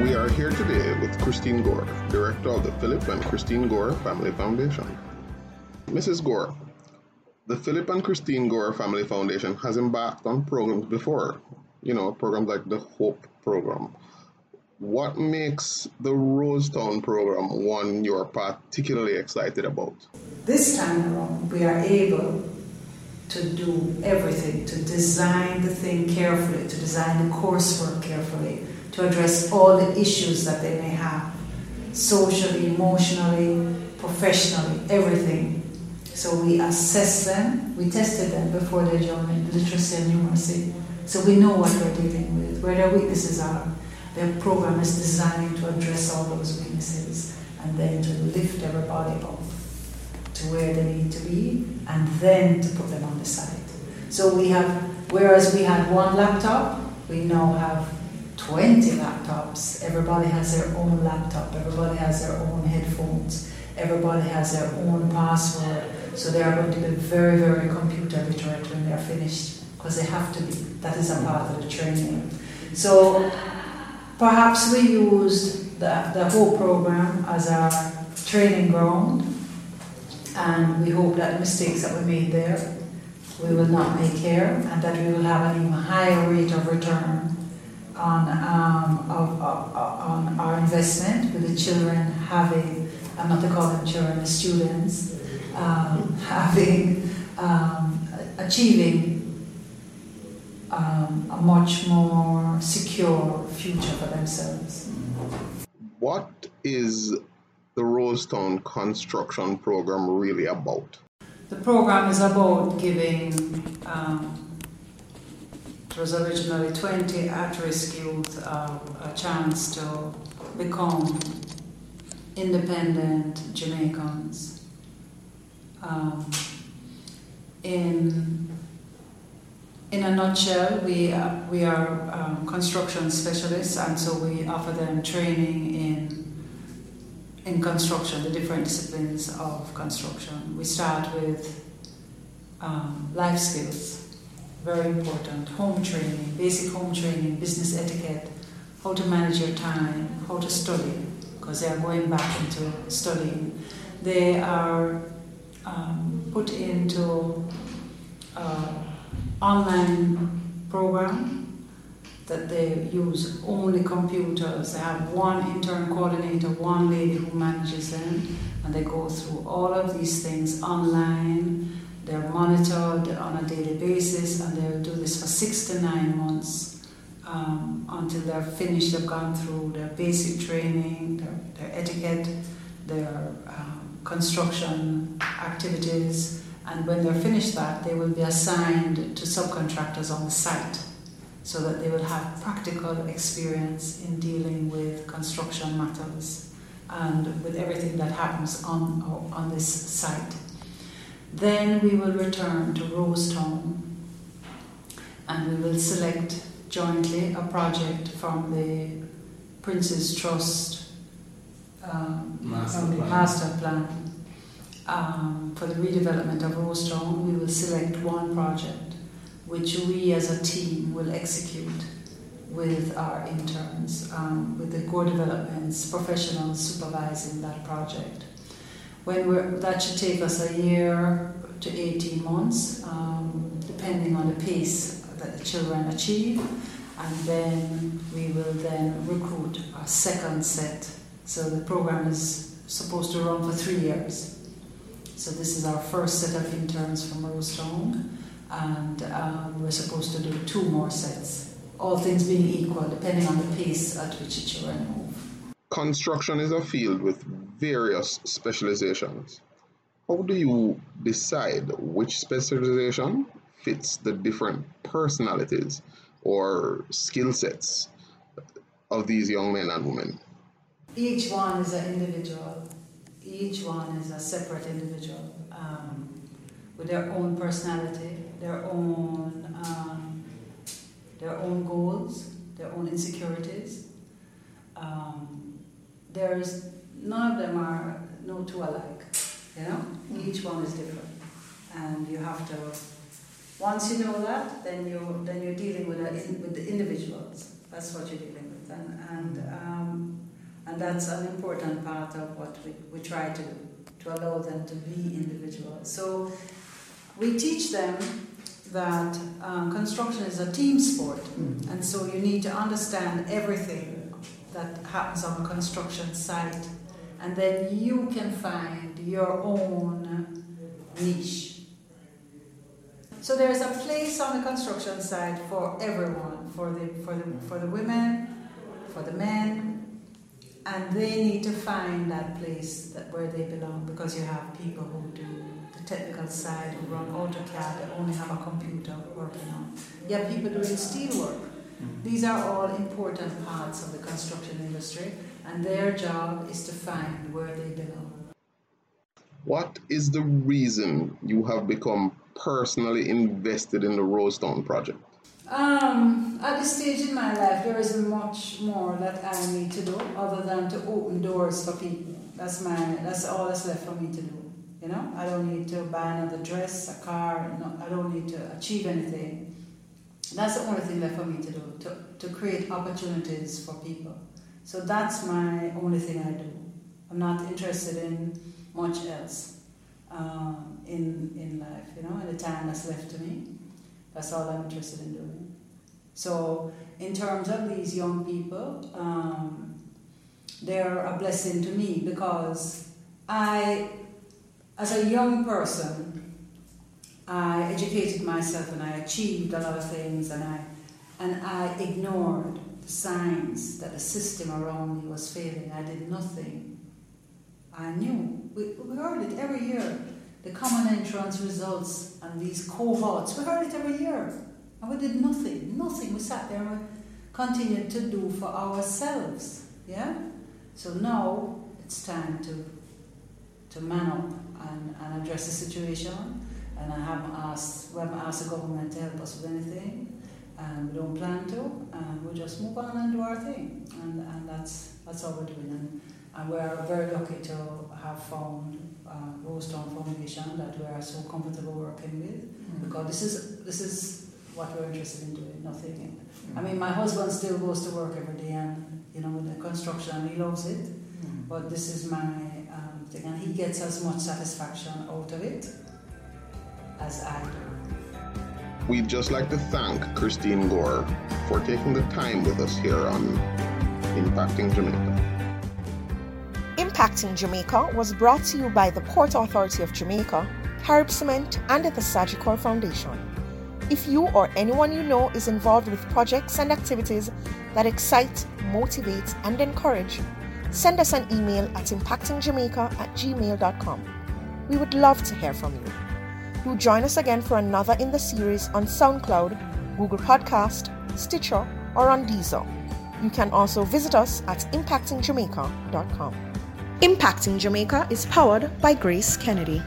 We are here today with Christine Gore, Director of the Philip and Christine Gore Family Foundation. Mrs. Gore, the Philip and Christine Gore Family Foundation has embarked on programs before, you know, programs like the HOPE program. What makes the Rosetown program one you're particularly excited about? This time around, we are able to do everything, to design the thing carefully, to design the coursework carefully, to address all the issues that they may have socially, emotionally, professionally, everything. So we assess them, we tested them before they joined literacy and numeracy. So we know what we're dealing with, where their weaknesses are. Their program is designed to address all those weaknesses and then to lift everybody up to where they need to be and then to put them on the site. So we have, whereas we had one laptop, we now have 20 laptops. Everybody has their own laptop, everybody has their own headphones, everybody has their own password. So they are going to be very, very computer literate when they're finished because they have to be. That is a part of the training. So perhaps we used the, the HOPE program as our training ground and we hope that the mistakes that we made there we will not make here and that we will have an even higher rate of return on, um, of, of, on our investment with the children having, I'm not to call them children, the students, um, having, um, achieving um, a much more secure future for themselves. What is the Rosetown construction program really about? The program is about giving, um, it was originally 20 at risk youth uh, a chance to become independent Jamaicans. Um, in, in a nutshell, we, uh, we are um, construction specialists, and so we offer them training in in construction, the different disciplines of construction. We start with um, life skills, very important, home training, basic home training, business etiquette, how to manage your time, how to study, because they are going back into studying. They are um, put into uh, online program that they use only computers. They have one intern coordinator, one lady who manages them, and they go through all of these things online. They're monitored on a daily basis, and they'll do this for six to nine months um, until they're finished. They've gone through their basic training, their, their etiquette, their um, construction activities, and when they're finished that, they will be assigned to subcontractors on the site so that they will have practical experience in dealing with construction matters and with everything that happens on, on this site. Then we will return to Rosetown and we will select jointly a project from the Prince's Trust um, master, plan. master plan. Um, for the redevelopment of Rosetown, we will select one project which we as a team will execute with our interns, um, with the Gore Developments professionals supervising that project. When that should take us a year to 18 months, um, depending on the pace that the children achieve, and then we will then recruit a second set. So the program is supposed to run for three years. So this is our first set of interns from Rosetown and um, we're supposed to do two more sets, all things being equal, depending on the pace at which the children move. Construction is a field with various specializations. How do you decide which specialization fits the different personalities or skill sets of these young men and women? Each one is an individual. Each one is a separate individual um, with their own personality, their own um, their own goals, their own insecurities. Um, there's none of them are no two alike. You know, each one is different, and you have to. Once you know that, then you're then you're dealing with a, with the individuals. That's what you're dealing with, and and um, and that's an important part of what we, we try to do to allow them to be individuals. So we teach them that um, construction is a team sport, mm. and so you need to understand everything that happens on a construction site, and then you can find your own niche. So there's a place on the construction site for everyone, for the for the for the women, for the men, and they need to find that place that where they belong because you have people who do the technical side who run AutoCAD they only have a computer working on. You have people doing steel work. These are all important parts of the construction industry, and their job is to find where they belong. What is the reason you have become personally invested in the Rosetown project? Um, at this stage in my life, there isn't much more that I need to do other than to open doors for people. That's my. That's all that's left for me to do. You know, I don't need to buy another dress, a car. No, I don't need to achieve anything. That's the only thing left for me to do to, to create opportunities for people. So that's my only thing I do. I'm not interested in much else um, in, in life, you know, in the time that's left to me. That's all I'm interested in doing. So, in terms of these young people, um, they're a blessing to me because I, as a young person, I educated myself and I achieved a lot of things and I, and I ignored the signs that the system around me was failing. I did nothing I knew. We, we heard it every year. The common entrance results and these cohorts, we heard it every year. And we did nothing, nothing. We sat there and continued to do for ourselves. Yeah? So now it's time to, to man up and, and address the situation. And I haven't asked, we haven't asked the government to help us with anything. And we don't plan to. And we'll just move on and do our thing. And, and that's, that's all we're doing. And, and we're very lucky to have found uh, Rosetown Foundation that we are so comfortable working with mm-hmm. because this is this is what we're interested in doing, nothing. Mm-hmm. I mean, my husband still goes to work every day and, you know, with the construction and he loves it, mm-hmm. but this is my um, thing and he gets as much satisfaction out of it as I do. We'd just like to thank Christine Gore for taking the time with us here on Impacting Jamaica. Impacting Jamaica was brought to you by the Port Authority of Jamaica, Carib Cement, and the Sagicor Foundation. If you or anyone you know is involved with projects and activities that excite, motivate, and encourage, send us an email at impactingjamaica at gmail.com. We would love to hear from you. Do join us again for another in the series on SoundCloud, Google Podcast, Stitcher, or on Deezer. You can also visit us at impactingjamaica.com. Impacting Jamaica is powered by Grace Kennedy.